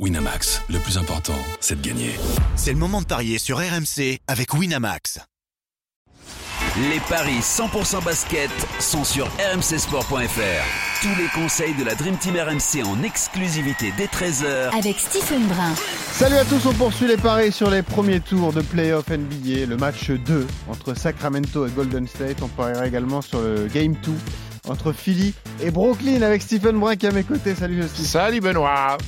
Winamax, le plus important, c'est de gagner. C'est le moment de parier sur RMC avec Winamax. Les paris 100% basket sont sur rmcsport.fr. Tous les conseils de la Dream Team RMC en exclusivité dès 13h avec Stephen Brun. Salut à tous, on poursuit les paris sur les premiers tours de playoff NBA, le match 2 entre Sacramento et Golden State. On pariera également sur le Game 2 entre Philly et Brooklyn avec Stephen Brun qui est à mes côtés. Salut Justin. Salut Benoît.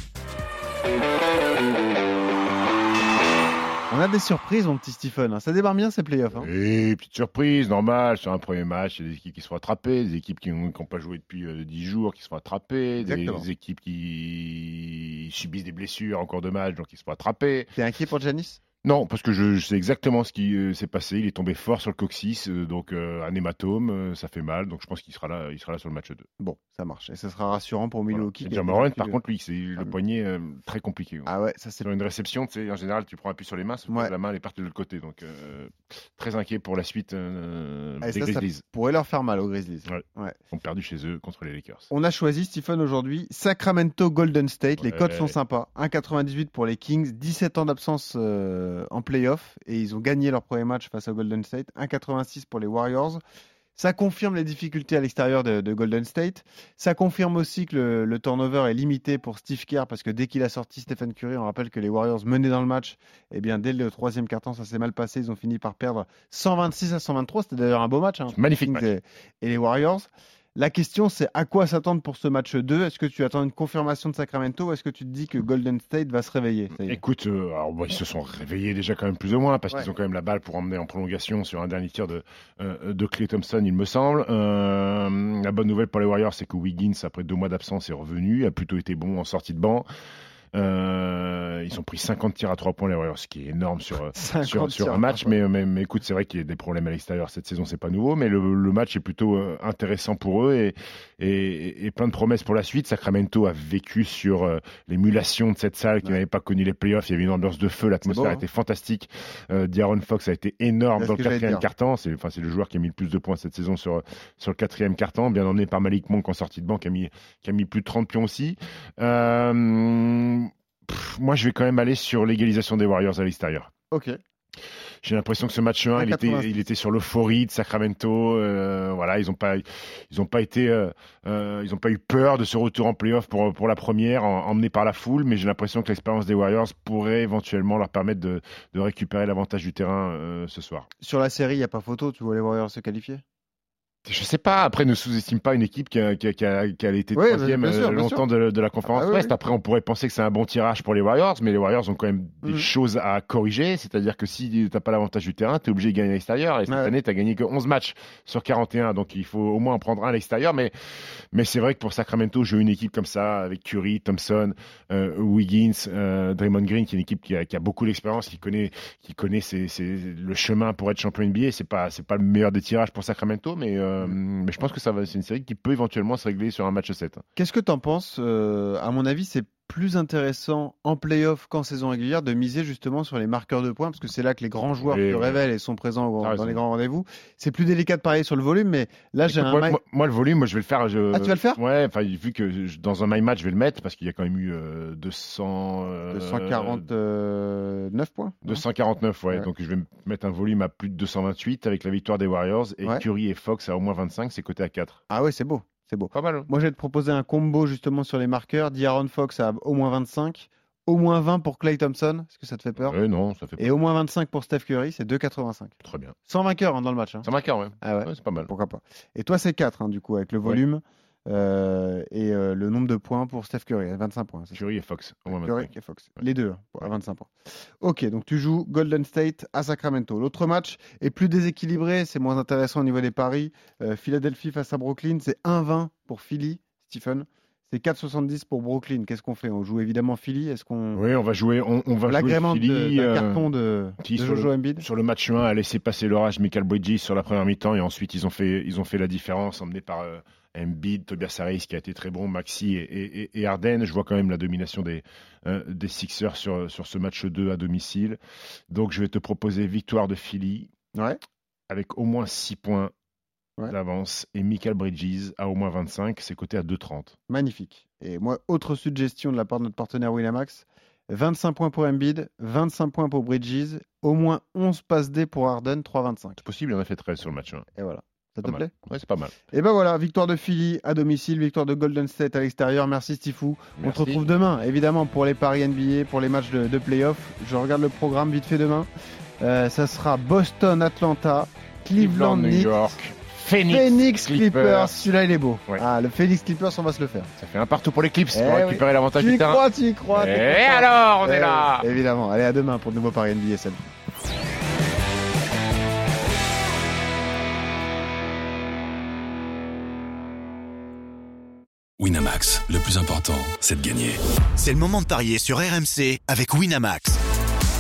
On a des surprises, mon petit Stephen. hein. Ça démarre bien ces playoffs. hein. Et petite surprise, normal, sur un premier match, il y a des équipes qui se font attraper, des équipes qui n'ont pas joué depuis euh, 10 jours qui se font attraper, des équipes qui subissent des blessures en cours de match, donc ils se font attraper. T'es inquiet pour Janis Non, parce que je, je sais exactement ce qui euh, s'est passé. Il est tombé fort sur le coccyx, euh, donc euh, un hématome, ça fait mal, donc je pense qu'il sera là, il sera là sur le match 2. Bon, ça marche. Et ça sera rassurant pour Voilà. Milwaukee. Été Morant, par de- contre, lui, c'est le Ah, poignet très compliqué. Ah ouais, ça c'est Sur une réception, tu sais, en général, tu prends appui sur les mains, sauf que Ouais. la main elle est partie de l'autre côté. Donc, très inquiet pour la suite Ah, des ça, ça Grizzlies. pourrait leur faire mal aux Grizzlies. Ouais. Ouais. Ils ont perdu chez eux contre les Lakers. On a choisi, Stephen, aujourd'hui Sacramento Golden State. Les codes sont sympas. 1,98 pour les Kings. 17 ans d'absence en playoff. Et ils ont gagné leur premier match face à Golden State. 1,86 pour les Warriors. Ça confirme les difficultés à l'extérieur de, de Golden State. Ça confirme aussi que le, le turnover est limité pour Steve Kerr parce que dès qu'il a sorti Stephen Curry, on rappelle que les Warriors menaient dans le match. Et bien dès le troisième quart-temps, ça s'est mal passé. Ils ont fini par perdre 126 à 123. C'était d'ailleurs un beau match. hein. Magnifique match. et, et les Warriors. La question, c'est à quoi s'attendre pour ce match 2 Est-ce que tu attends une confirmation de Sacramento ou est-ce que tu te dis que Golden State va se réveiller? Écoute, euh, alors, ils se sont réveillés déjà quand même plus ou moins parce Ouais. qu'ils ont quand même la balle pour emmener en prolongation sur un dernier tir de, euh, de Clay Thompson, il me semble. Euh, la bonne nouvelle pour les Warriors, c'est que Wiggins, après deux mois d'absence, est revenu, a plutôt été bon en sortie de banc. Euh, ils ont pris 50 tirs à 3 points les Warriors, ce qui est énorme sur, euh, 50 sur, sur tirs un match. Mais, mais, mais écoute, c'est vrai qu'il y a des problèmes à l'extérieur cette saison, c'est pas nouveau, mais le, le match est plutôt euh, intéressant pour eux et, et, et plein de promesses pour la suite. Sacramento a vécu sur euh, l'émulation de cette salle qui Ouais. n'avait pas connu les playoffs. Il y avait une ambiance de feu, l'atmosphère hein. était fantastique. Euh, D'Aaron Fox a été énorme dans le quatrième quart-temps. C'est enfin, le joueur qui a mis le plus de points cette saison sur, sur le quatrième quart-temps, bien emmené par Malik Monk en sortie de banc qui a mis, qui a mis plus de 30 pions aussi. Euh, pff, moi, je vais quand même aller sur l'égalisation des Warriors à l'extérieur. Ok. J'ai l'impression que ce match 1, il 1,86. était, il était sur l'euphorie de Sacramento. euh, voilà, ils n'ont pas, ils ont pas été, euh, euh, ils ont pas eu peur de ce retour en playoff pour pour la première, en- emmené par la foule. Mais j'ai l'impression que l'expérience des Warriors pourrait éventuellement leur permettre de, de récupérer l'avantage du terrain ce soir. Sur la série, il n'y a pas photo. Tu vois les Warriors se qualifier? Je sais pas. Après, ne sous-estime pas une équipe qui a, qui a, qui a- qui a été Ouais, troisième bien sûr, euh, bien longtemps de, de la conférence Ah Ouest. oui. Après, on pourrait penser que c'est un bon tirage pour les Warriors, mais les Warriors ont quand même des Mhm. choses à corriger. C'est-à-dire que si t'as pas l'avantage du terrain, tu es obligé de gagner à l'extérieur. Et cette Ouais. année, tu gagné que 11 matchs sur 41, donc il faut au moins en prendre un à l'extérieur. Mais, mais c'est vrai que pour Sacramento, jouer une équipe comme ça, avec Curry, Thompson, euh, Wiggins, euh, Draymond Green, qui est une équipe qui a, qui a beaucoup d'expérience, qui connaît, qui connaît ses- ses- le chemin pour être champion NBA. C'est pas, c'est pas le meilleur des tirages pour Sacramento, mais, euh, mais je pense que ça va, c'est une série qui peut éventuellement se régler sur un match 7. Qu'est-ce que tu en penses Euh, À mon avis, c'est plus intéressant en playoff qu'en saison régulière de miser justement sur les marqueurs de points parce que c'est là que les grands joueurs Oui, se oui. révèlent et sont présents dans raison. les grands rendez-vous. C'est plus délicat de parier sur le volume, mais là j'ai un moi, ma- moi- moi, le volume, moi, je vais le faire. je- Ah, tu vas le faire? Ouais, vu que je- dans un my match, je vais le mettre parce qu'il y a quand même eu euh, 200. euh, 249 points. non? 249, ouais. Ouais. Donc je vais me mettre un volume à plus de 228 avec la victoire des Warriors et Ouais. Curry et Fox à au moins 25, c'est coté à 4. Ah ouais, c'est beau, c'est beau. Pas mal. hein Moi, je vais te proposer un combo justement sur les marqueurs. D'Aaron Fox à au moins 25, au moins 20 pour Clay Thompson. Est-ce que ça te fait peur? Ouais, non, ça fait Et au moins 25 pour Steph Curry, c'est 2,85. très bien. Sans vainqueur hein, dans le match. hein. Ça marque, ouais. Ah ouais, Ouais, c'est pas mal. pourquoi pas. Et toi, c'est 4 du coup, avec le Ouais. Euh, et euh, le nombre de points pour Steph Curry, à 25 points. c'est ça Curry et Fox, Curry 25. et Fox. Les deux, hein, à 25 points. Ok, donc tu joues Golden State à Sacramento. L'autre match est plus déséquilibré, c'est moins intéressant au niveau des paris. Euh, Philadelphie face à Brooklyn, c'est 1-20 pour Philly, Stephen. C'est 4,70 pour Brooklyn. Qu'est-ce qu'on fait? On joue évidemment Philly. Est-ce qu'on Oui, on va jouer, on, on va jouer l'agrément de- Philly, d'un euh, carton de, qui de sur Jojo le- Embiid? Sur le match 1, a laissé passer l'orage Michael Bridges sur la première mi-temps et ensuite ils ont fait, ils ont fait la différence emmené par euh, Embiid, Tobias Harris qui a été très bon, Maxi et, et, et Harden. Je vois quand même la domination des, euh, des Sixers sur, sur ce match 2 à domicile. Donc je vais te proposer victoire de Philly Ouais. avec au moins 6 points Ouais. d'avance et Michael Bridges à au moins 25, c'est coté à 2,30. Magnifique. Et moi, autre suggestion de la part de notre partenaire Winamax 25 points pour Embiid, 25 points pour Bridges, au moins 11 passes D pour Harden, 3,25. C'est possible, il en a fait 13 sur le match. hein. Et voilà. Ça te mal. plaît? Ouais, c'est pas mal. Et ben voilà, victoire de Philly à domicile, victoire de Golden State à l'extérieur. Merci Stifou. On te Merci. retrouve demain, évidemment, pour les paris NBA, pour les matchs de, de playoff. Je regarde le programme vite fait demain. Euh, ça sera Boston, Atlanta, Cleveland, New York, Phoenix, Phoenix Clippers. Clippers. Celui-là, il est beau. Ouais. Ah, le Phoenix Clippers, on va se le faire. Ça fait un partout pour les Clips Eh pour oui. récupérer l'avantage Tu du y terrain. crois, tu y crois. Et alors, on Eh est là oui, Évidemment. Allez, à demain pour de nouveaux paris NBA. Salut. Winamax, le plus important, c'est de gagner. C'est le moment de parier sur RMC avec Winamax.